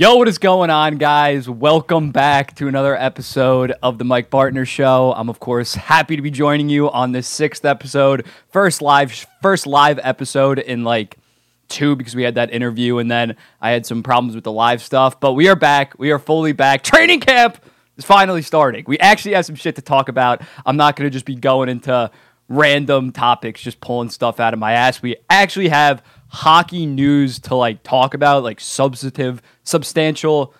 Yo, what is going on, guys? Welcome back to another episode of the Mike Bartner Show. I'm, of course, happy to be joining you on this sixth episode, first live, first live episode in like two because we had that interview and then I had some problems with the live stuff. But we are back. We are fully back. Training camp is finally starting. We actually have some shit to talk about. I'm not going to just be going into random topics, just pulling stuff out of my ass. We actually have hockey news to like talk about, like substantive, substantial.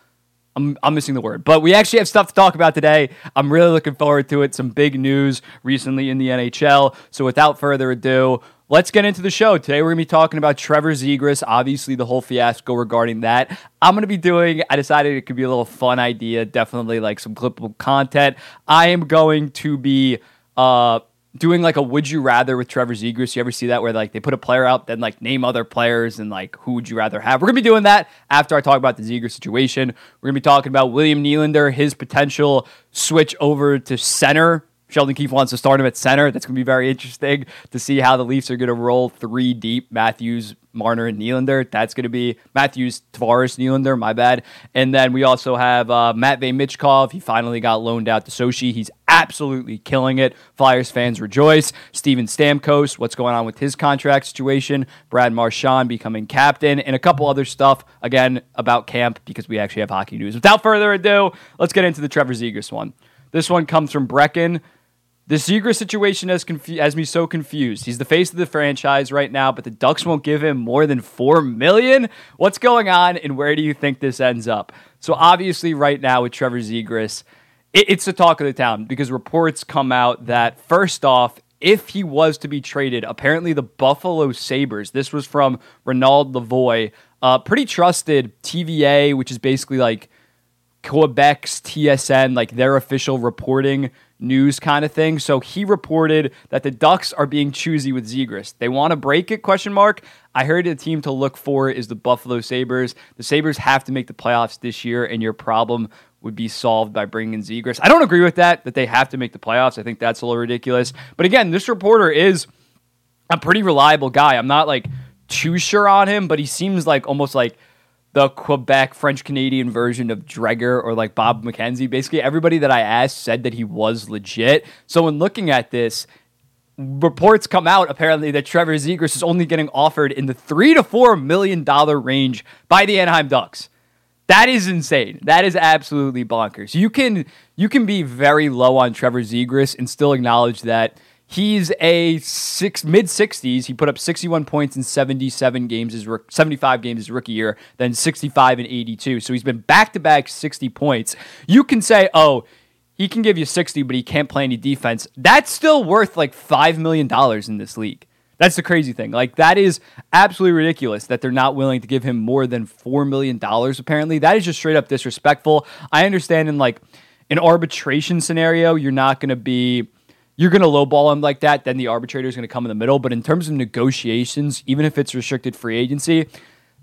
I'm, I'm missing the word, but we actually have stuff to talk about today. I'm really looking forward to it. Some big news recently in the NHL. So without further ado, let's get into the show. Today we're going to be talking about Trevor Zegras, obviously the whole fiasco regarding that. I'm going to be doing, I decided it could be a little fun idea, definitely like some clippable content. I am going to be uh doing like a would you rather with Trevor Zegras. You ever see that where like they put a player out, then like name other players and like who would you rather have? We're gonna be doing that after I talk about the Zegras situation. We're gonna be talking about William Nylander, his potential switch over to center. Sheldon Keefe wants to start him at center. That's going to be very interesting to see how the Leafs are going to roll three deep Matthews, Marner, and Nylander. That's going to be Matthews, Tavares, Nylander, my bad. And then we also have uh, Matvey Michkov. He finally got loaned out to Sochi. He's absolutely killing it. Flyers fans rejoice. Steven Stamkos, what's going on with his contract situation? Brad Marchand becoming captain, and a couple other stuff, again, about camp because we actually have hockey news. Without further ado, let's get into the Trevor Zegras one. This one comes from Brecken. The Zegras situation has, confu- has me so confused. He's the face of the franchise right now, but the Ducks won't give him more than four million. What's going on, and where do you think this ends up? So obviously, right now with Trevor Zegras, it- it's the talk of the town because reports come out that first off, if he was to be traded, apparently the Buffalo Sabres. This was from Renaud Lavoie, uh, pretty trusted TVA, which is basically like Quebec's TSN, like their official reporting news kind of thing. So he reported that the Ducks are being choosy with Zegras. They want to break it? Question mark. I heard the team to look for is the Buffalo Sabres. The Sabres have to make the playoffs this year, and your problem would be solved by bringing in Zegras. I don't agree with that. That they have to make the playoffs. I think that's a little ridiculous. But again, this reporter is a pretty reliable guy. I'm not like too sure on him, but he seems like almost like the Quebec French Canadian version of Dreger or like Bob McKenzie. Basically, everybody that I asked said that he was legit. So when looking at this, reports come out apparently that Trevor Zegras is only getting offered in the three to four million dollar range by the Anaheim Ducks. That is insane. That is absolutely bonkers. You can you can be very low on Trevor Zegras and still acknowledge that He's a six mid 60s. He put up 61 points in 77 games his 75 games his rookie year, then 65 and 82. So he's been back to back 60 points. You can say, "Oh, he can give you 60, but he can't play any defense." That's still worth like 5 million dollars in this league. That's the crazy thing. Like that is absolutely ridiculous that they're not willing to give him more than 4 million dollars apparently. That is just straight up disrespectful. I understand in like an arbitration scenario, you're not going to be you're going to lowball him like that, then the arbitrator is going to come in the middle. But in terms of negotiations, even if it's restricted free agency,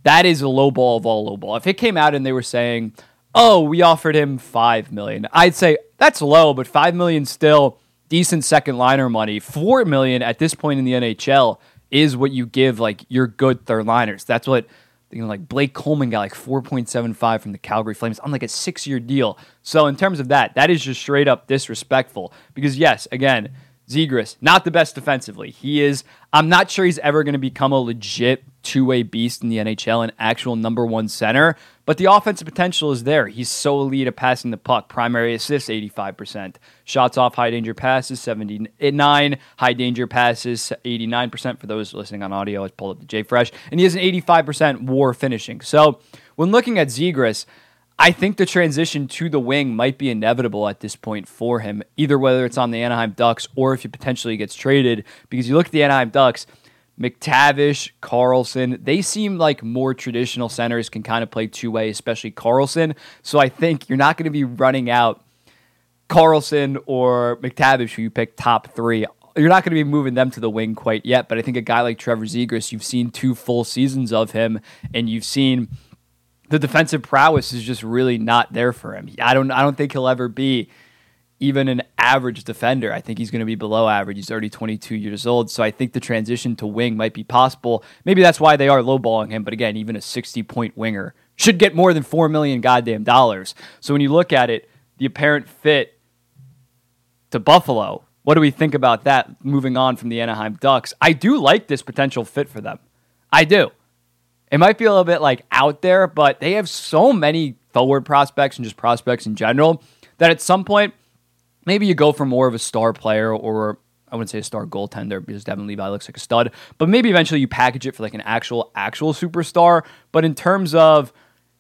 that is a lowball of all lowball. If it came out and they were saying, "Oh, we offered him five million, I'd say that's low, but five million still decent second liner money. Four million at this point in the NHL is what you give like your good third liners. That's what you know, like Blake Coleman got like 4.75 from the Calgary Flames on like a six year deal. So, in terms of that, that is just straight up disrespectful. Because, yes, again, Zegras, not the best defensively. He is, I'm not sure he's ever going to become a legit two way beast in the NHL, an actual number one center, but the offensive potential is there. He's so elite at passing the puck. Primary assists, 85%. Shots off high danger passes, 79. High danger passes, 89%. For those listening on audio, let's pull up the J Fresh. And he has an 85% war finishing. So when looking at Zegras, I think the transition to the wing might be inevitable at this point for him, either whether it's on the Anaheim Ducks or if he potentially gets traded. Because you look at the Anaheim Ducks, McTavish, Carlson, they seem like more traditional centers can kind of play two way, especially Carlson. So I think you're not going to be running out Carlson or McTavish, who you pick top three. You're not going to be moving them to the wing quite yet, but I think a guy like Trevor Zegras, you've seen two full seasons of him, and you've seen the defensive prowess is just really not there for him. I don't I don't think he'll ever be even an average defender. I think he's going to be below average. He's already 22 years old, so I think the transition to wing might be possible. Maybe that's why they are lowballing him, but again, even a 60 point winger should get more than 4 million goddamn dollars. So when you look at it, the apparent fit to Buffalo, what do we think about that moving on from the Anaheim Ducks? I do like this potential fit for them. I do. It might be a little bit like out there, but they have so many forward prospects and just prospects in general that at some point, maybe you go for more of a star player or I wouldn't say a star goaltender because Devin Levi looks like a stud, but maybe eventually you package it for like an actual, actual superstar. But in terms of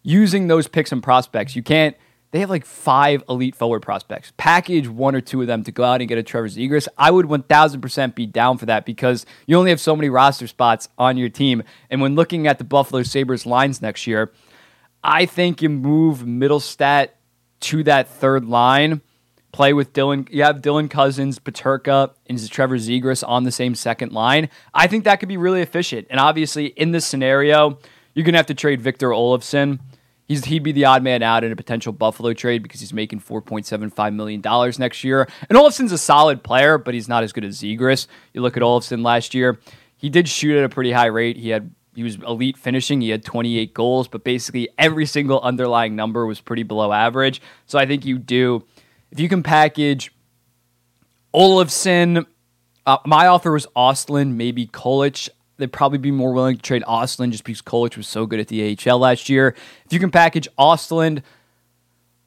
using those picks and prospects, you can't they have like five elite forward prospects. Package one or two of them to go out and get a Trevor Zegras. I would 1000% be down for that because you only have so many roster spots on your team. And when looking at the Buffalo Sabres lines next year, I think you move Mittelstadt to that third line. Play with Dylan. You have Dylan Cozens, Peterka, and Trevor Zegras on the same second line. I think that could be really efficient. And obviously, in this scenario, you're going to have to trade Victor Olofsson He's, he'd be the odd man out in a potential Buffalo trade because he's making $4.75 million next year. And Olofsson's a solid player, but he's not as good as Zegras. You look at Olofsson last year, he did shoot at a pretty high rate. He had he was elite finishing. He had 28 goals, but basically every single underlying number was pretty below average. So I think you do, if you can package Olofsson, uh, my offer was Ostlund, maybe Kulich they'd probably be more willing to trade Ostlund just because Kulich was so good at the AHL last year. If you can package Ostlund,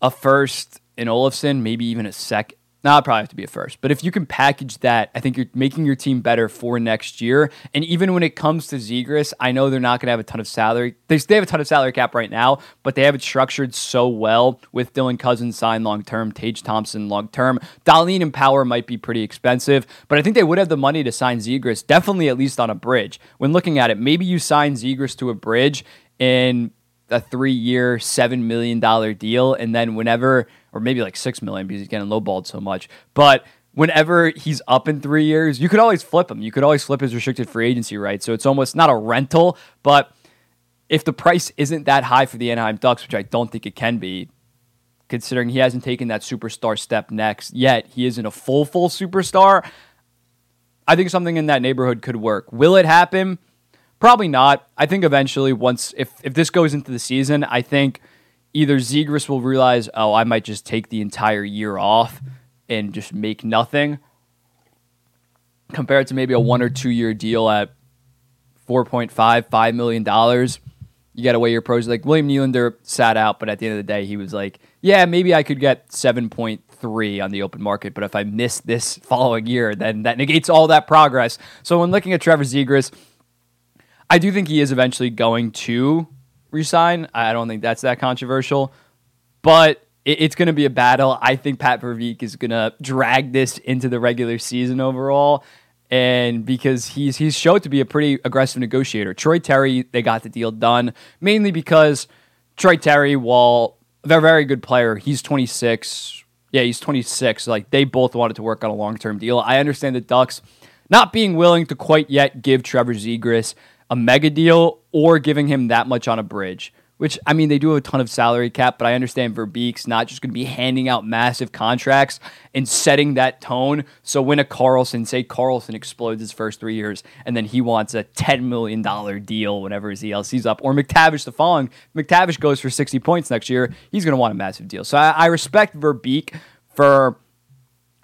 a first, and Olofsson, maybe even a second, now it'd probably have to be a first. But if you can package that, I think you're making your team better for next year. And even when it comes to Zegras, I know they're not going to have a ton of salary. They, they have a ton of salary cap right now, but they have it structured so well with Dylan Cozens signed long term, Tage Thompson long term. Dahlin and Power might be pretty expensive, but I think they would have the money to sign Zegras, definitely at least on a bridge. When looking at it, maybe you sign Zegras to a bridge in a three year, $7 million deal. And then whenever or maybe like six million because he's getting lowballed so much. But whenever he's up in three years, you could always flip him. You could always flip his restricted free agency right. So it's almost not a rental, but if the price isn't that high for the Anaheim Ducks, which I don't think it can be, considering he hasn't taken that superstar step next yet, he isn't a full full superstar. I think something in that neighborhood could work. Will it happen? Probably not. I think eventually, once if if this goes into the season, I think either Zegras will realize, oh, I might just take the entire year off and just make nothing, compared to maybe a one or two year deal at 4.5, $5 million. You got to weigh your pros. Like William Nylander sat out, but at the end of the day, he was like, yeah, maybe I could get 7.3 on the open market, but if I miss this following year, then that negates all that progress. So when looking at Trevor Zegras, I do think he is eventually going to resign. I don't think that's that controversial, but it's going to be a battle. I think Pat Verbeek is going to drag this into the regular season overall, and because he's he's showed to be a pretty aggressive negotiator. Troy Terry, they got the deal done mainly because Troy Terry, while a very good player, he's 26. Yeah, he's 26. Like they both wanted to work on a long term deal. I understand the Ducks not being willing to quite yet give Trevor Zegras a mega deal or giving him that much on a bridge. Which I mean, they do have a ton of salary cap, but I understand Verbeek's not just going to be handing out massive contracts and setting that tone. So when a Carlson, say Carlson explodes his first three years, and then he wants a ten million dollar deal whenever his ELC's up, or McTavish the following, McTavish goes for sixty points next year, he's going to want a massive deal. So I, I respect Verbeek for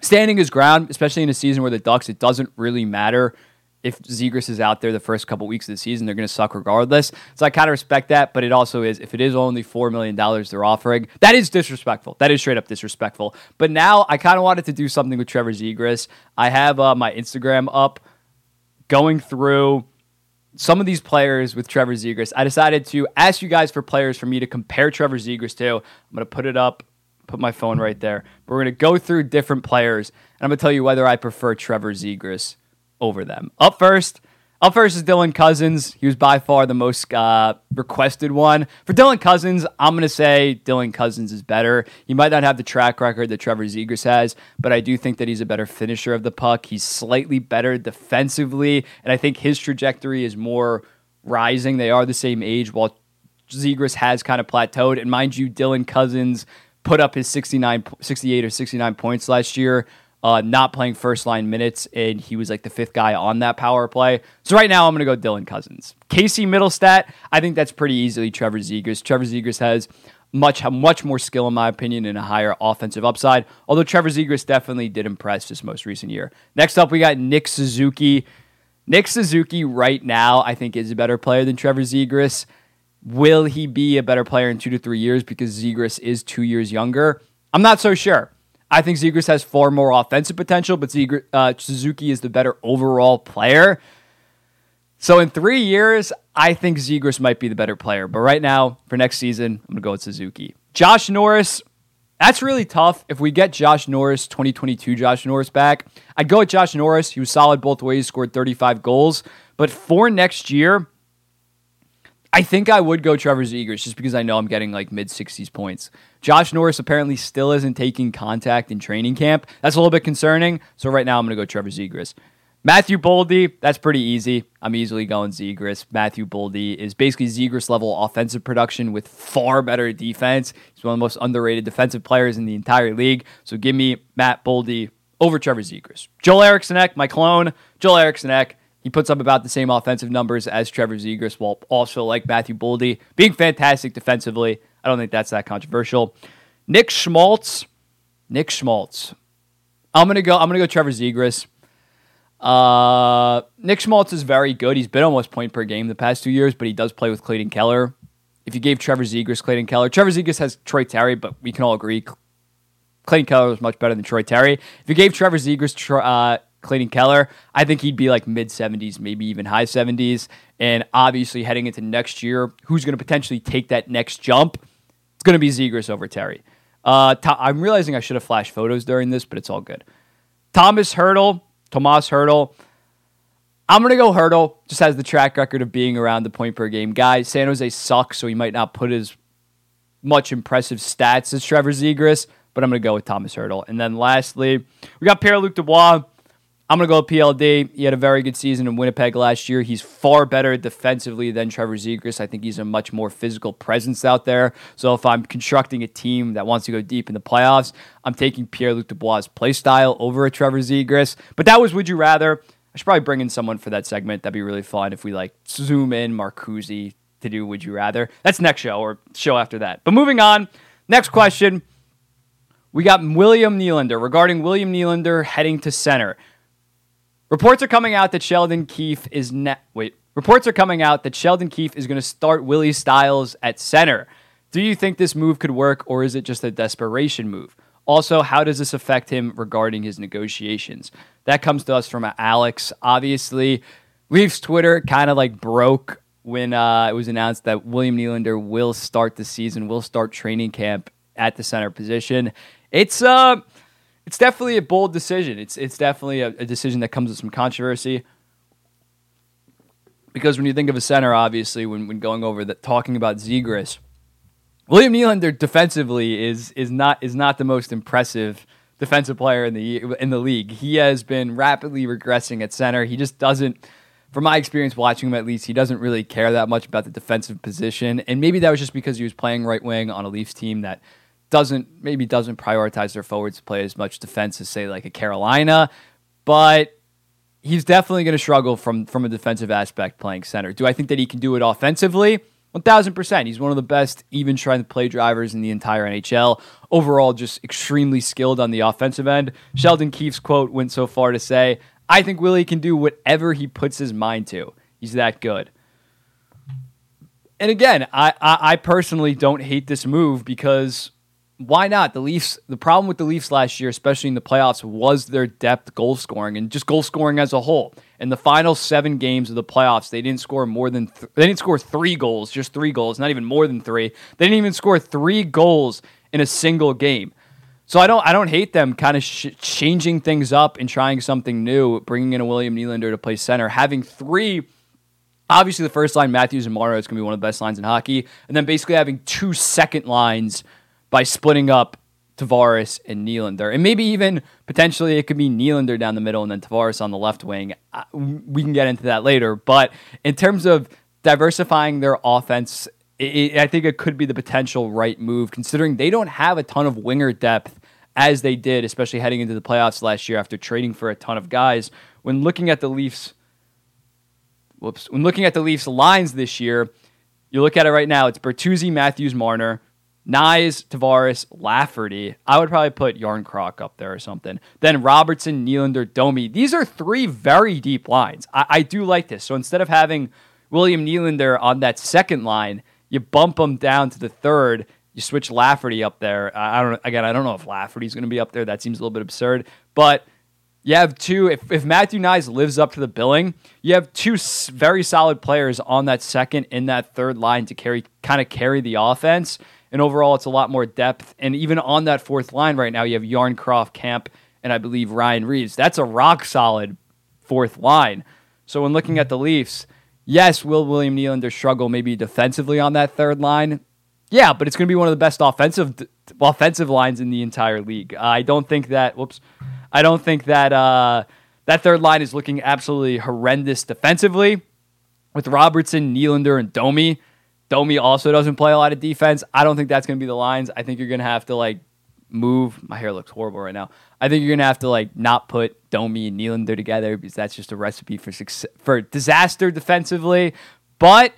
standing his ground, especially in a season where the Ducks, it doesn't really matter if Zegras is out there the first couple weeks of the season, they're going to suck regardless. So I kind of respect that, but it also is if it is only four million dollars they're offering, that is disrespectful. That is straight up disrespectful. But now I kind of wanted to do something with Trevor Zegras. I have uh, my Instagram up, going through some of these players with Trevor Zegras. I decided to ask you guys for players for me to compare Trevor Zegras to. I'm going to put it up. Put my phone right there. But we're going to go through different players, and I'm going to tell you whether I prefer Trevor Zegras over them. Up first, up first is Dylan Cozens. He was by far the most uh, requested one. For Dylan Cozens, I'm going to say Dylan Cozens is better. He might not have the track record that Trevor Zegras has, but I do think that he's a better finisher of the puck. He's slightly better defensively, and I think his trajectory is more rising. They are the same age, while Zegras has kind of plateaued. And mind you, Dylan Cozens put up his 69, 68 or 69 points last year uh, not playing first line minutes, and he was like the fifth guy on that power play. So right now, I'm going to go Dylan Cozens, Casey Mittelstadt. I think that's pretty easily Trevor Zegras. Trevor Zegras has much much more skill in my opinion and a higher offensive upside. Although Trevor Zegras definitely did impress this most recent year. Next up, we got Nick Suzuki. Nick Suzuki right now, I think, is a better player than Trevor Zegras. Will he be a better player in two to three years because Zegras is two years younger? I'm not so sure. I think Zegras has far more offensive potential, but Zegras, uh, Suzuki is the better overall player. So in three years, I think Zegras might be the better player. But right now, for next season, I'm going to go with Suzuki. Josh Norris, that's really tough. If we get Josh Norris, 2022 Josh Norris back, I'd go with Josh Norris. He was solid both ways, scored 35 goals. But for next year, I think I would go Trevor Zegras just because I know I'm getting like mid 60s points. Josh Norris apparently still isn't taking contact in training camp. That's a little bit concerning. So right now I'm going to go Trevor Zegras. Matthew Boldy, that's pretty easy. I'm easily going Zegras. Matthew Boldy is basically Zegras level offensive production with far better defense. He's one of the most underrated defensive players in the entire league. So give me Matt Boldy over Trevor Zegras. Joel Eriksson my clone. Joel Eriksson he puts up about the same offensive numbers as Trevor Zegras, while also like Matthew Boldy, being fantastic defensively. I don't think that's that controversial. Nick Schmaltz, Nick Schmaltz. I'm gonna go. I'm gonna go Trevor Zegras. Uh, Nick Schmaltz is very good. He's been almost point per game the past two years, but he does play with Clayton Keller. If you gave Trevor Zegras Clayton Keller, Trevor Zegras has Troy Terry, but we can all agree Clayton Keller is much better than Troy Terry. If you gave Trevor Zegras uh, Clayton Keller, I think he'd be like mid 70s, maybe even high 70s. And obviously, heading into next year, who's going to potentially take that next jump? It's going to be Zegras over Terry. Uh, I'm realizing I should have flashed photos during this, but it's all good. Thomas Hertl, Tomas Hertl. I'm going to go Hertl. just has the track record of being around the point per game guy. San Jose sucks, so he might not put as much impressive stats as Trevor Zegras, but I'm going to go with Thomas Hertl. And then lastly, we got Pierre Luc Dubois. I'm going to go with PLD. He had a very good season in Winnipeg last year. He's far better defensively than Trevor Zegras. I think he's a much more physical presence out there. So if I'm constructing a team that wants to go deep in the playoffs, I'm taking Pierre Luc Dubois' play style over a Trevor Zegras. But that was Would You Rather. I should probably bring in someone for that segment. That'd be really fun if we like zoom in Marcuzzi to do Would You Rather. That's next show or show after that. But moving on, next question. We got William Nylander regarding William Nylander heading to center. Reports are coming out that Sheldon Keefe is ne- wait. Reports are coming out that Sheldon Keefe is going to start Willie Styles at center. Do you think this move could work, or is it just a desperation move? Also, how does this affect him regarding his negotiations? That comes to us from Alex. Obviously, Leafs Twitter kind of like broke when uh, it was announced that William Nylander will start the season, will start training camp at the center position. It's uh it's definitely a bold decision. It's it's definitely a, a, decision that comes with some controversy. Because when you think of a center, obviously, when, when going over that, talking about Zegras, William Nylander defensively is is not is not the most impressive defensive player in the in the league. He has been rapidly regressing at center. He just doesn't, from my experience watching him at least, he doesn't really care that much about the defensive position. And maybe that was just because he was playing right wing on a Leafs team that doesn't maybe doesn't prioritize their forwards to play as much defense as say like a Carolina, but he's definitely going to struggle from from a defensive aspect playing center. Do I think that he can do it offensively? 1000%. He's one of the best even trying to play drivers in the entire NHL. Overall, just extremely skilled on the offensive end. Sheldon Keefe's quote went so far to say, I think Willie can do whatever he puts his mind to. He's that good. And again, I, I, I personally don't hate this move because why not? The Leafs, the problem with the Leafs last year, especially in the playoffs, was their depth goal scoring and just goal scoring as a whole. In the final seven games of the playoffs, they didn't score more than th- they didn't score three goals, just three goals, not even more than three. They didn't even score three goals in a single game. So I don't I don't hate them kind of sh- changing things up and trying something new, bringing in a William Nylander to play center, having three. Obviously, the first line, Matthews and Morrow, is going to be one of the best lines in hockey, and then basically having two second lines by splitting up Tavares and Nylander. And maybe even potentially it could be Nylander down the middle and then Tavares on the left wing. Uh, we can get into that later. But in terms of diversifying their offense, it, I think it could be the potential right move considering they don't have a ton of winger depth as they did, especially heading into the playoffs last year after trading for a ton of guys. When looking at the Leafs, whoops, when looking at the Leafs lines this year, you look at it right now, it's Bertuzzi, Matthews, Marner, Knies, Tavares, Lafferty. I would probably put Järnkrok up there or something. Then Robertson, Nylander, Domi. These are three very deep lines. I, I do like this. So instead of having William Nylander on that second line, you bump him down to the third. You switch Lafferty up there. I don't again. I don't know if Lafferty's going to be up there. That seems a little bit absurd. But you have two. If, if Matthew Knies lives up to the billing, you have two very solid players on that second in that third line to carry kind of carry the offense. And overall, it's a lot more depth. And even on that fourth line right now, you have Järnkrok, Kampf, and I believe Ryan Reaves. That's a rock solid fourth line. So when looking at the Leafs, yes, will William Nylander struggle maybe defensively on that third line? Yeah, but it's going to be one of the best offensive offensive lines in the entire league. I don't think that. Whoops, I don't think that uh, that third line is looking absolutely horrendous defensively. With Robertson, Nylander, and Domi, Domi also doesn't play a lot of defense. I don't think that's going to be the lines. I think you're going to have to like move. My hair looks horrible right now. I think you're going to have to like not put Domi and Nylander together because that's just a recipe for success, for disaster defensively. But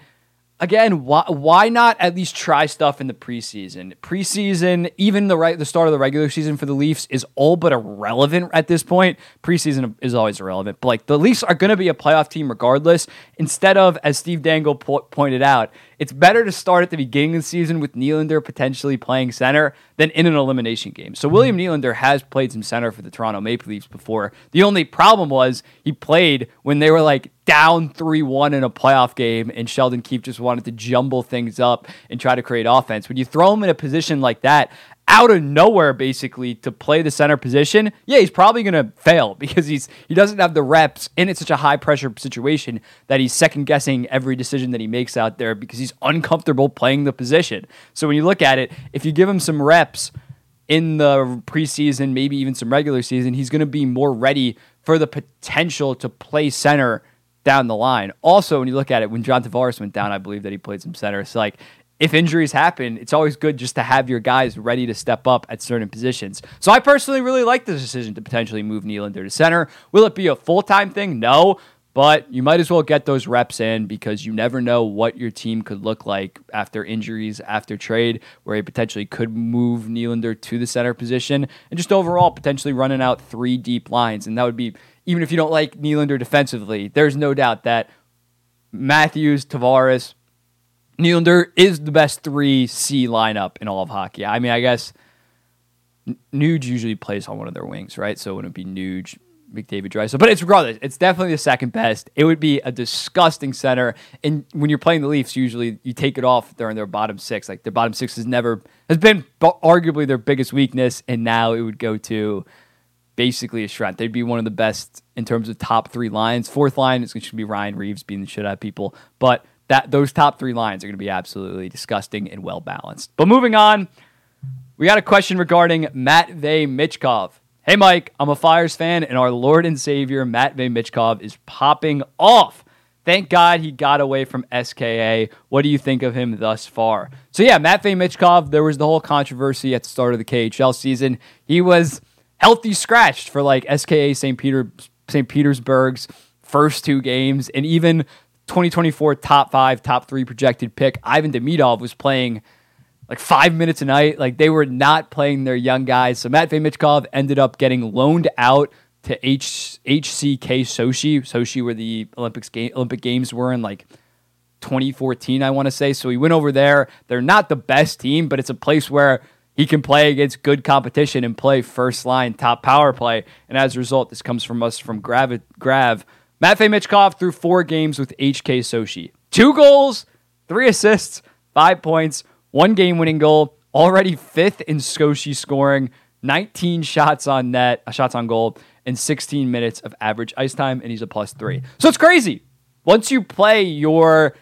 again, why, why not at least try stuff in the preseason? Preseason, even the right the start of the regular season for the Leafs is all but irrelevant at this point. Preseason is always irrelevant, but like the Leafs are going to be a playoff team regardless. Instead of, as Steve Dangle po- pointed out, it's better to start at the beginning of the season with Nylander potentially playing center than in an elimination game. So William hmm. Nylander has played some center for the Toronto Maple Leafs before. The only problem was he played when they were like down 3 1 in a playoff game, and Sheldon Keefe just wanted to jumble things up and try to create offense. When you throw him in a position like that, out of nowhere basically to play the center position, yeah, he's probably going to fail because he's he doesn't have the reps and it's such a high pressure situation that he's second guessing every decision that he makes out there because he's uncomfortable playing the position. So when you look at it, if you give him some reps in the preseason, maybe even some regular season, he's going to be more ready for the potential to play center down the line. Also, when you look at it, when John Tavares went down, I believe that he played some center. So like if injuries happen, it's always good just to have your guys ready to step up at certain positions. So I personally really like this decision to potentially move Nylander to center. Will it be a full time thing? No. But you might as well get those reps in because you never know what your team could look like after injuries, after trade, where he potentially could move Nylander to the center position and just overall potentially running out three deep lines. And that would be, even if you don't like Nylander defensively, there's no doubt that Matthews, Tavares, Nylander is the best three C lineup in all of hockey. I mean, I guess Nuge usually plays on one of their wings, right? So it wouldn't be Nuge, McDavid, Draisaitl, but it's regardless. It's definitely the second best. It would be a disgusting center. And when you're playing the Leafs, usually you take it off during their bottom six. Like their bottom six has never has been arguably their biggest weakness, and now it would go to basically a strength. They'd be one of the best in terms of top three lines. Fourth line is going to be Ryan Reaves being the shit out of people, but that those top three lines are going to be absolutely disgusting and well balanced. But moving on, we got a question regarding Matvey Michkov. Hey, Mike, I'm a Flyers fan, and our Lord and Savior, Matvey Michkov, is popping off. Thank God he got away from SKA. What do you think of him thus far? So, yeah, Matvey Michkov, there was the whole controversy at the start of the KHL season. He was healthy scratched for like SKA St. Peter, St. Petersburg's first two games, and even 2024 top five, top three projected pick, Ivan Demidov was playing like five minutes a night. Like they were not playing their young guys. So Matvey Michkov ended up getting loaned out to H- HCK Sochi. Sochi, where the Olympics Olympic Games were in like 2014, I want to say. So he went over there. They're not the best team, but it's a place where he can play against good competition and play first line top power play. And as a result, this comes from us from Grav. Grav Matvey Michkov threw four games with HK Sochi. Two goals, three assists, five points, one game winning goal, already fifth in Sochi scoring, 19 shots on net, uh, shots on goal, and 16 minutes of average ice time, and he's a plus three. So it's crazy. Once you play your,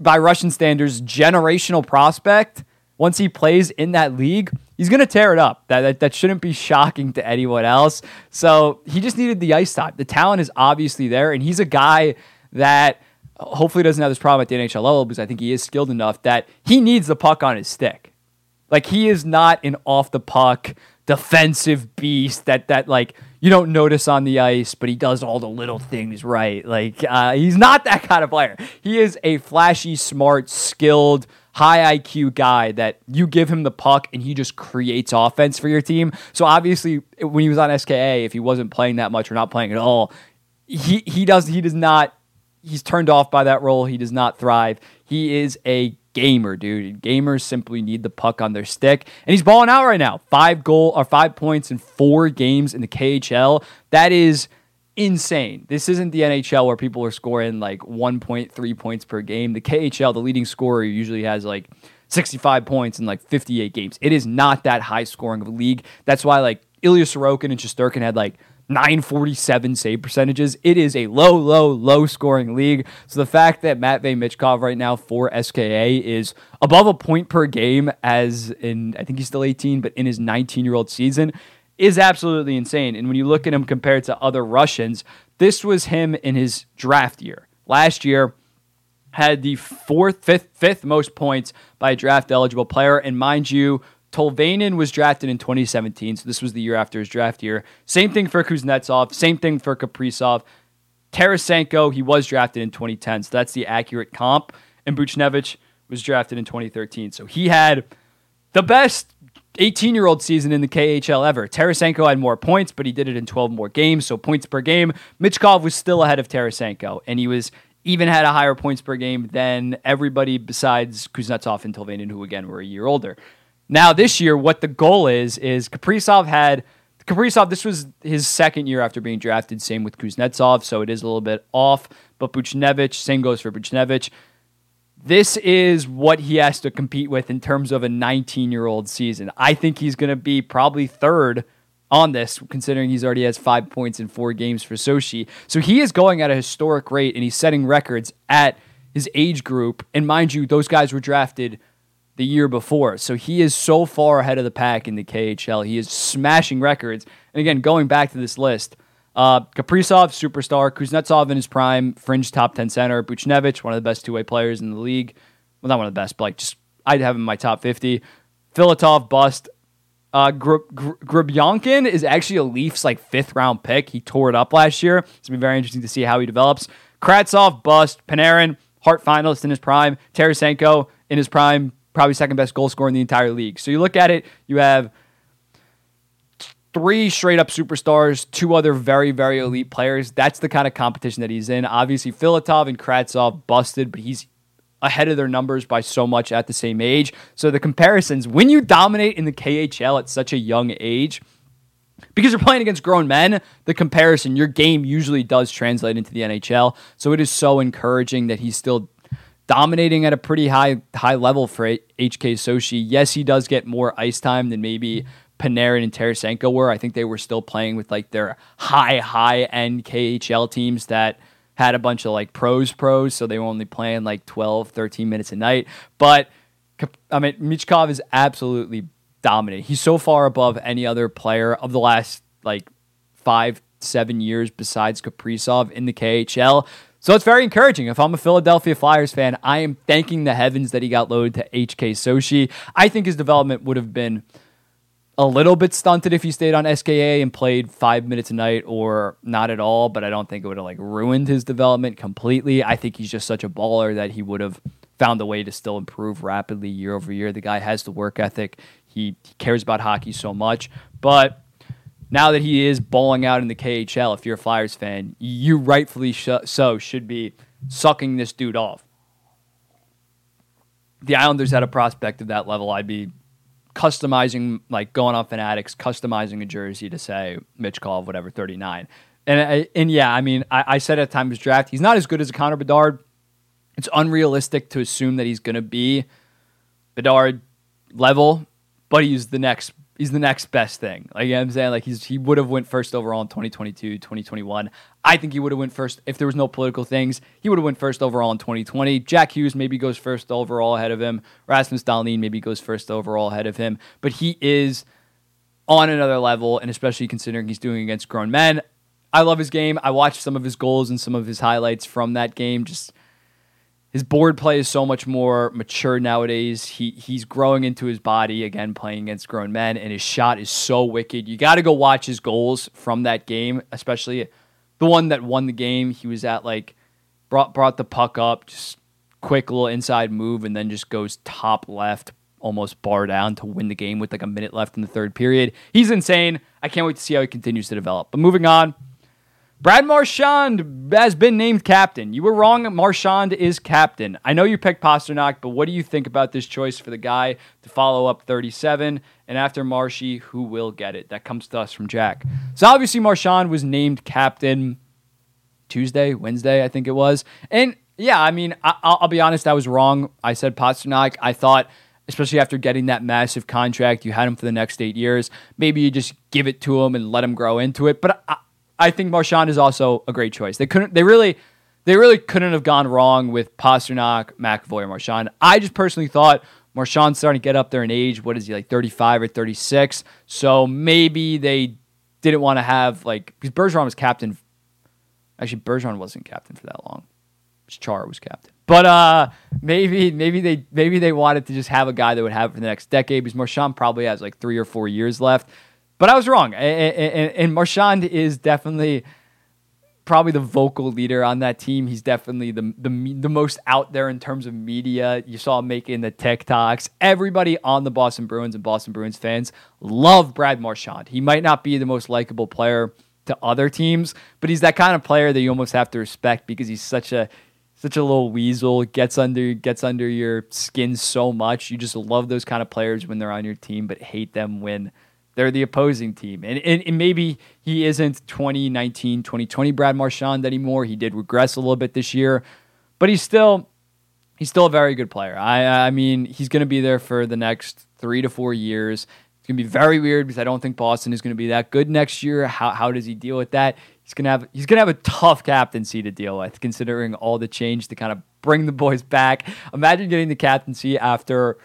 by Russian standards, generational prospect, once he plays in that league, he's going to tear it up. That, that, that shouldn't be shocking to anyone else. So he just needed the ice time. The talent is obviously there, and he's a guy that hopefully doesn't have this problem at the NHL level because I think he is skilled enough that he needs the puck on his stick. Like he is not an off the puck defensive beast that that like you don't notice on the ice, but he does all the little things right. Like uh, he's not that kind of player. He is a flashy, smart, skilled, high IQ guy that you give him the puck and he just creates offense for your team. So obviously, when he was on SKA, if he wasn't playing that much or not playing at all, he he does he does not. He's turned off by that role. He does not thrive. He is a gamer, dude. Gamers simply need the puck on their stick, and he's balling out right now. Five goal or five points in four games in the KHL. That is insane. This isn't the NHL where people are scoring like 1.3 points per game. The KHL, the leading scorer, usually has like 65 points in like 58 games. It is not that high scoring of a league. That's why like Ilya Sorokin and Shesterkin had like 947 save percentages. It is a low, low, low scoring league. So the fact that Matvey Michkov right now for SKA is above a point per game as in, I think he's still 18, but in his 19 year old season is absolutely insane. And when you look at him compared to other Russians, this was him in his draft year. Last year, had the fourth, fifth, fifth most points by a draft eligible player. And mind you, Tolvanen was drafted in 2017, so this was the year after his draft year. Same thing for Kuznetsov, same thing for Kaprizov. Tarasenko, he was drafted in 2010, so that's the accurate comp. And Buchnevich was drafted in 2013. So he had the best 18 year old season in the KHL ever. Tarasenko had more points, but he did it in 12 more games, so points per game. Michkov was still ahead of Tarasenko, and he was even had a higher points per game than everybody besides Kuznetsov and Tolvanen, who again were a year older. Now this year, what the goal is is Kaprizov had Kaprizov. This was his second year after being drafted. Same with Kuznetsov, so it is a little bit off. But Buchnevich, same goes for Buchnevich. This is what he has to compete with in terms of a 19 year old season. I think he's going to be probably third on this, considering he's already has five points in four games for Sochi. So he is going at a historic rate and he's setting records at his age group. And mind you, those guys were drafted the year before. So he is so far ahead of the pack in the KHL. He is smashing records. And again, going back to this list, uh, Kaprizov, superstar. Kuznetsov in his prime, fringe top 10 center. Buchnevich, one of the best two way players in the league. Well, not one of the best, but like just, I'd have him in my top 50. Filatov, bust. Uh, Grebenkin is actually a Leafs like fifth round pick. He tore it up last year. It's gonna be very interesting to see how he develops. Kravtsov, bust. Panarin, Hart finalist in his prime. Tarasenko in his prime, probably second best goal scorer in the entire league. So you look at it, you have three straight up superstars, two other very, very elite players. That's the kind of competition that he's in. Obviously, Filatov and Kravtsov busted, but he's ahead of their numbers by so much at the same age. So the comparisons, when you dominate in the KHL at such a young age, because you're playing against grown men, the comparison, your game usually does translate into the NHL. So it is so encouraging that he's still dominating at a pretty high high level for HK Sochi. Yes, he does get more ice time than maybe Panarin and Tarasenko were. I think they were still playing with like their high high end KHL teams that had a bunch of like pros pros, so they were only playing like 12, 13 minutes a night. But I mean, Michkov is absolutely dominant. He's so far above any other player of the last like five, seven years besides Kaprizov in the KHL. So it's very encouraging. If I'm a Philadelphia Flyers fan, I am thanking the heavens that he got loaded to HK Sochi. I think his development would have been a little bit stunted if he stayed on SKA and played five minutes a night or not at all, but I don't think it would have like ruined his development completely. I think he's just such a baller that he would have found a way to still improve rapidly year over year. The guy has the work ethic. He, he cares about hockey so much. But now that he is bowling out in the KHL, if you're a Flyers fan, you rightfully sh- so should be sucking this dude off. The Islanders had a prospect of that level. I'd be customizing, like going on Fanatics, customizing a jersey to say Michkov, whatever, 39. And, and yeah, I mean, I, I said at the time of his draft, he's not as good as Connor Bedard. It's unrealistic to assume that he's going to be Bedard level, but he's the next he's the next best thing. Like you know I'm saying, like he's he would have went first overall in 2022, 2021. I think he would have went first if there was no political things. He would have went first overall in 2020. Jack Hughes maybe goes first overall ahead of him. Rasmus Dahlin maybe goes first overall ahead of him. But he is on another level, and especially considering he's doing against grown men. I love his game. I watched some of his goals and some of his highlights from that game. Just his board play is so much more mature nowadays. He he's growing into his body again, playing against grown men, and his shot is so wicked. You got to go watch his goals from that game, especially the one that won the game. He was at like brought brought the puck up, just quick little inside move, and then just goes top left, almost bar down to win the game with like a minute left in the third period. He's insane. I can't wait to see how he continues to develop. But moving on. Brad Marchand has been named captain. You were wrong. Marchand is captain. I know you picked Pastrnak, but what do you think about this choice for the guy to follow up 37? And after Marshy, who will get it? That comes to us from Jack. So obviously, Marchand was named captain Tuesday, Wednesday, I think it was. And yeah, I mean, I- will be honest, I was wrong. I said Pastrnak. I thought, especially after getting that massive contract, you had him for the next eight years. Maybe you just give it to him and let him grow into it. But I think Marchand is also a great choice. They couldn't. They really. They really couldn't have gone wrong with Pastrnak, McAvoy, or Marchand. I just personally thought Marchand's starting to get up there in age. What is he like, 35 or 36? So maybe they didn't want to have like because Bergeron was captain. Actually, Bergeron wasn't captain for that long. Char was captain. But uh, maybe maybe they maybe they wanted to just have a guy that would have it for the next decade because Marchand probably has like three or four years left. But I was wrong. And, and, and Marchand is definitely probably the vocal leader on that team. He's definitely the, the the most out there in terms of media. You saw him making the TikToks. Everybody on the Boston Bruins and Boston Bruins fans love Brad Marchand. He might not be the most likable player to other teams, but he's that kind of player that you almost have to respect because he's such a such a little weasel. Gets under gets under your skin so much. You just love those kind of players when they're on your team, but hate them when they're the opposing team. And, and, and, maybe he isn't 2019, 2020 Brad Marchand anymore. He did regress a little bit this year, but he's still he's still a very good player. I I mean, he's going to be there for the next 3 to 4 years. It's going to be very weird because I don't think Boston is going to be that good next year. How how does he deal with that? He's going to have he's going to have a tough captaincy to deal with considering all the change to kind of bring the boys back. Imagine getting the captaincy after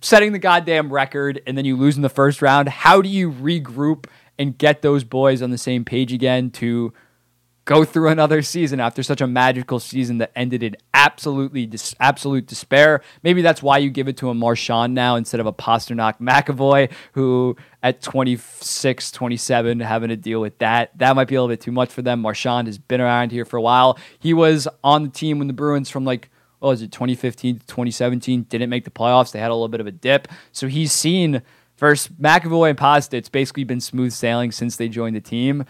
setting the goddamn record and then you lose in the first round. How do you regroup and get those boys on the same page again to go through another season after such a magical season that ended in absolutely dis- absolute despair. Maybe that's why you give it to a Marchand now instead of a Pastrnak McAvoy, who at 26, 27, having to deal with that. That might be a little bit too much for them. Marchand has been around here for a while. He was on the team when the Bruins from like Oh, what was it, 2015 to 2017, didn't make the playoffs. They had a little bit of a dip. So he's seen versus McAvoy and Pasta, it's basically been smooth sailing since they joined the team.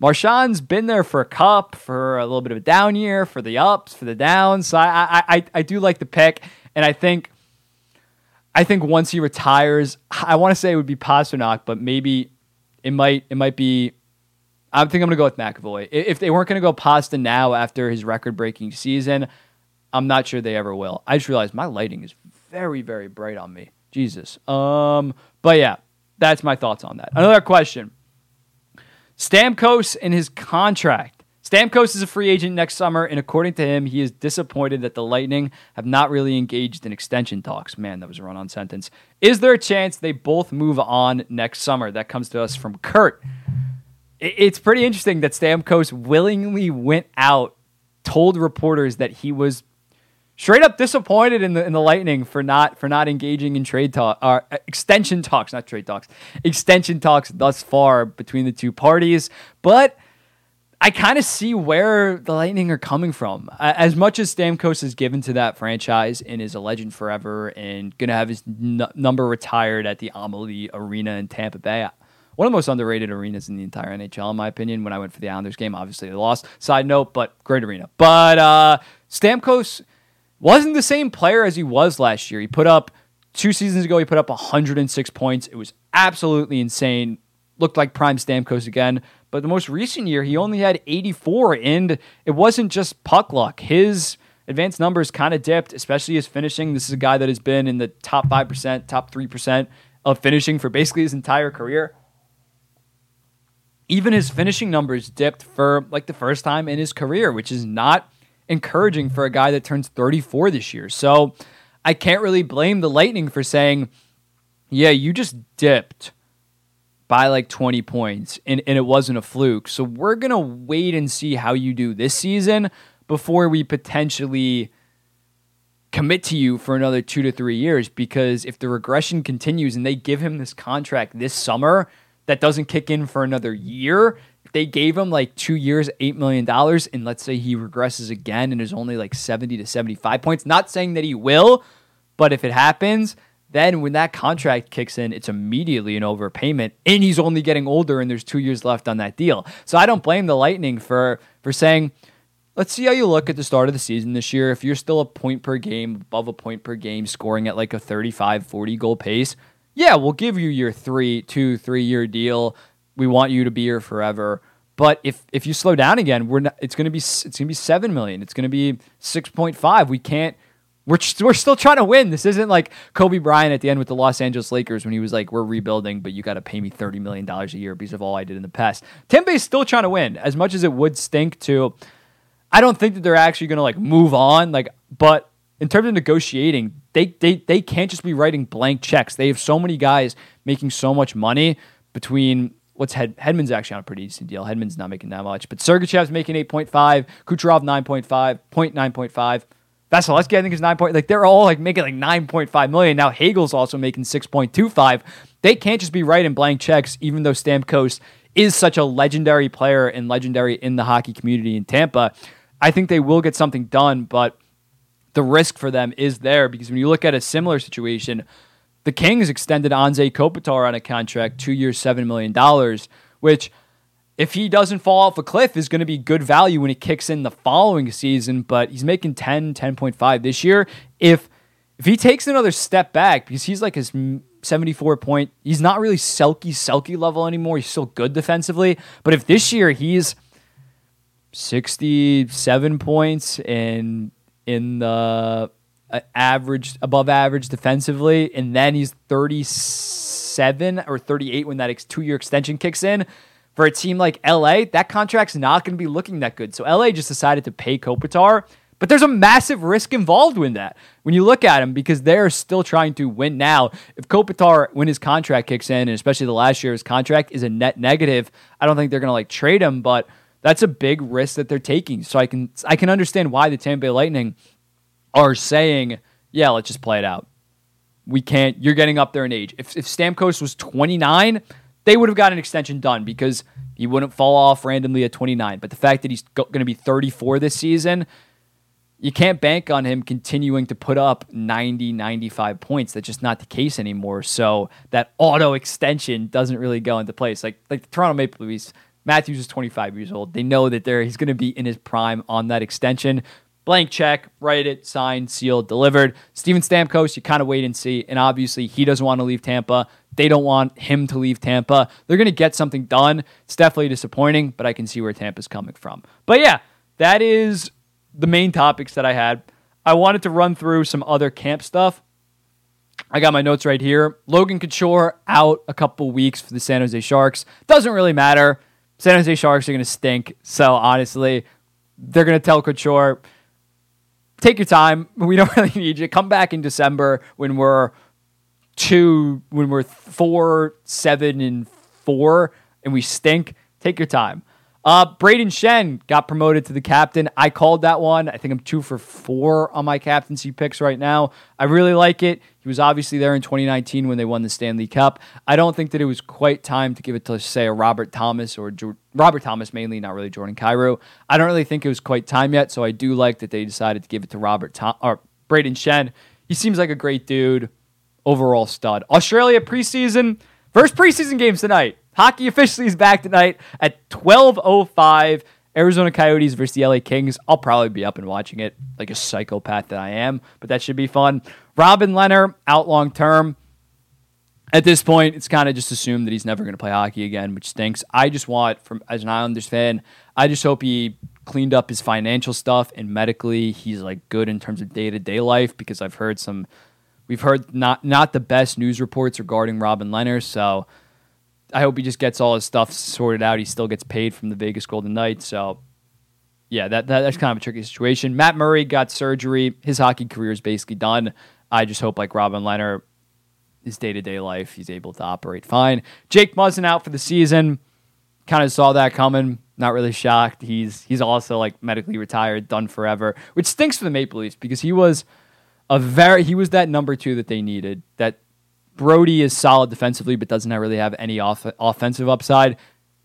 Marchand's been there for a cup, for a little bit of a down year, for the ups, for the downs. So I, I, I do like the pick, and I think, I think once he retires, I want to say it would be Pastrnak, but maybe it might, it might be. I think I'm gonna go with McAvoy. If they weren't gonna go Pasta now after his record-breaking season, I'm not sure they ever will. I just realized my lighting is very, very bright on me. Jesus. Um, but yeah, that's my thoughts on that. Another question. Stamkos and his contract. Stamkos is a free agent next summer, and according to him, he is disappointed that the Lightning have not really engaged in extension talks. Man, that was a run on sentence. Is there a chance they both move on next summer? That comes to us from Kurt. It's pretty interesting that Stamkos willingly went out, told reporters that he was straight up disappointed in the in the Lightning for not for not engaging in trade talk or uh, extension talks, not trade talks, extension talks thus far between the two parties. But I kind of see where the Lightning are coming from. As much as Stamkos is given to that franchise and is a legend forever and going to have his n- number retired at the Amalie Arena in Tampa Bay, one of the most underrated arenas in the entire NHL, in my opinion. When I went for the Islanders game, obviously they lost. Side note, but great arena. But uh, Stamkos wasn't the same player as he was last year. He put up two seasons ago, he put up 106 points. It was absolutely insane. Looked like prime Stamkos again. But the most recent year, he only had 84, and it wasn't just puck luck. His advanced numbers kind of dipped, especially his finishing. This is a guy that has been in the top 5%, top 3% of finishing for basically his entire career. Even his finishing numbers dipped for like the first time in his career, which is not encouraging for a guy that turns 34 this year. So I can't really blame the Lightning for saying, yeah, you just dipped by like 20 points and, and it wasn't a fluke. So we're going to wait and see how you do this season before we potentially commit to you for another two to three years because if the regression continues and they give him this contract this summer that doesn't kick in for another year, they gave him like two years, $8 million, and let's say he regresses again and is only like 70 to 75 points, not saying that he will, but if it happens, then when that contract kicks in, it's immediately an overpayment, and he's only getting older, and there's two years left on that deal. So I don't blame the Lightning for for saying, let's see how you look at the start of the season this year. If you're still a point per game, above a point per game, scoring at like a 35, 40 goal pace, yeah, we'll give you your three, two, three year deal. We want you to be here forever. But if if you slow down again, we're not, it's going to be it's going to be seven million. It's going to be six point five. We can't we're, we're still trying to win. This isn't like Kobe Bryant at the end with the Los Angeles Lakers when he was like, "We're rebuilding, but you got to pay me thirty million dollars a year because of all I did in the past." Tampa is still trying to win, as much as it would stink to. I don't think that they're actually going to like move on. Like, but in terms of negotiating, they they they can't just be writing blank checks. They have so many guys making so much money between what's Head, Hedman's actually on a pretty decent deal. Hedman's not making that much, but Sergachev's making 8.5, Kucherov 9.5, point 9.5. Vasilevskiy, I think, is nine point. Like they're all like making like nine point five million now. Hagel's also making six point two five. They can't just be writing blank checks, even though Stamkos is such a legendary player and legendary in the hockey community in Tampa. I think they will get something done, but the risk for them is there because when you look at a similar situation, the Kings extended Anze Kopitar on a contract, two years, seven million dollars, which if he doesn't fall off a cliff is going to be good value when it kicks in the following season but he's making 10 10.5 this year. If if he takes another step back because he's like his 74 point he's not really Selke Selke level anymore he's still good defensively but if this year he's 67 points and in the average above average defensively and then he's 37 or 38 when that ex- two year extension kicks in for a team like LA, that contract's not going to be looking that good. So LA just decided to pay Kopitar, but there's a massive risk involved with that when you look at him because they're still trying to win now. If Kopitar, when his contract kicks in, and especially the last year his contract is a net negative, I don't think they're going to like trade him, but that's a big risk that they're taking. So I can I can understand why the Tampa Bay Lightning are saying, yeah, let's just play it out. We can't. You're getting up there in age. If if Stamkos was 29 they would have got an extension done because he wouldn't fall off randomly at 29. But the fact that he's going to be 34 this season, you can't bank on him continuing to put up 90, 95 points. That's just not the case anymore. So that auto extension doesn't really go into place. Like like the Toronto Maple Leafs, Matthews is 25 years old. They know that there he's going to be in his prime on that extension. Blank check, write it, signed, sealed, delivered. Steven Stamkos, you kind of wait and see. And obviously, he doesn't want to leave Tampa. They don't want him to leave Tampa. They're going to get something done. It's definitely disappointing, but I can see where Tampa's coming from. But yeah, that is the main topics that I had. I wanted to run through some other camp stuff. I got my notes right here. Logan Couture out a couple weeks for the San Jose Sharks. Doesn't really matter. San Jose Sharks are going to stink. So honestly, they're going to tell Couture, take your time. We don't really need you. Come back in December when we're two when we're four, seven, and four, and we stink. Take your time. Uh, Brayden Schenn got promoted to the captain. I called that one. I think I'm two for four on my captaincy picks right now. I really like it. He was obviously there in 2019 when they won the Stanley Cup. I don't think that it was quite time to give it to, say, a Robert Thomas or jo- Robert Thomas, mainly, not really Jordan Kyrou. I don't really think it was quite time yet, so I do like that they decided to give it to Robert Tom- or Brayden Schenn. He seems like a great dude overall stud. Australia preseason, first preseason games tonight. Hockey officially is back tonight at 12:05. Arizona Coyotes versus the LA Kings. I'll probably be up and watching it like a psychopath that I am, but that should be fun. Robin Lehner out long term. At this point, it's kind of just assumed that he's never going to play hockey again, which stinks. I just want, from as an Islanders fan, I just hope he cleaned up his financial stuff and medically he's like good in terms of day to day life because I've heard some We've heard not not the best news reports regarding Robin Lehner, so I hope he just gets all his stuff sorted out. He still gets paid from the Vegas Golden Knights, so yeah, that, that that's kind of a tricky situation. Matt Murray got surgery; his hockey career is basically done. I just hope, like Robin Lehner, his day to day life, he's able to operate fine. Jake Muzzin out for the season. Kind of saw that coming. Not really shocked. He's he's also like medically retired, done forever, which stinks for the Maple Leafs because he was a very he was that number two that they needed. That Brodie is solid defensively, but doesn't really have any off- offensive upside.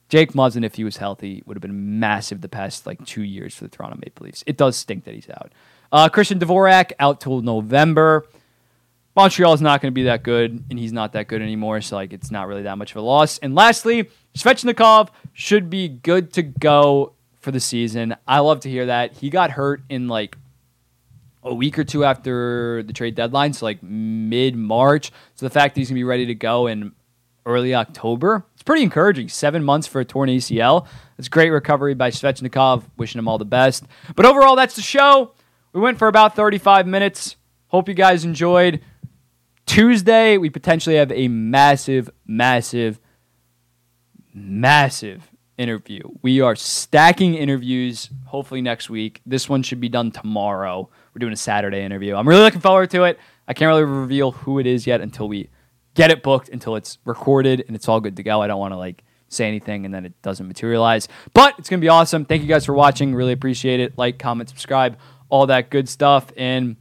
Jake Muzzin, if he was healthy, would have been massive the past like two years for the Toronto Maple Leafs. It does stink that he's out. Uh, Christian Dvorak out till November. Montreal is not going to be that good, and he's not that good anymore. So like, it's not really that much of a loss. And lastly, Svechnikov should be good to go for the season. I love to hear that. He got hurt in like a week or two after the trade deadline, so like mid March. So the fact that he's gonna be ready to go in early October, it's pretty encouraging. Seven months for a torn ACL. It's great recovery by Svechnikov. Wishing him all the best. But overall, that's the show. We went for about 35 minutes. Hope you guys enjoyed. Tuesday, we potentially have a massive, massive, massive interview. We are stacking interviews hopefully next week. This one should be done tomorrow. We're doing a Saturday interview. I'm really looking forward to it. I can't really reveal who it is yet until we get it booked, until it's recorded and it's all good to go. I don't want to like say anything and then it doesn't materialize. But it's going to be awesome. Thank you guys for watching. Really appreciate it. Like, comment, subscribe, all that good stuff. And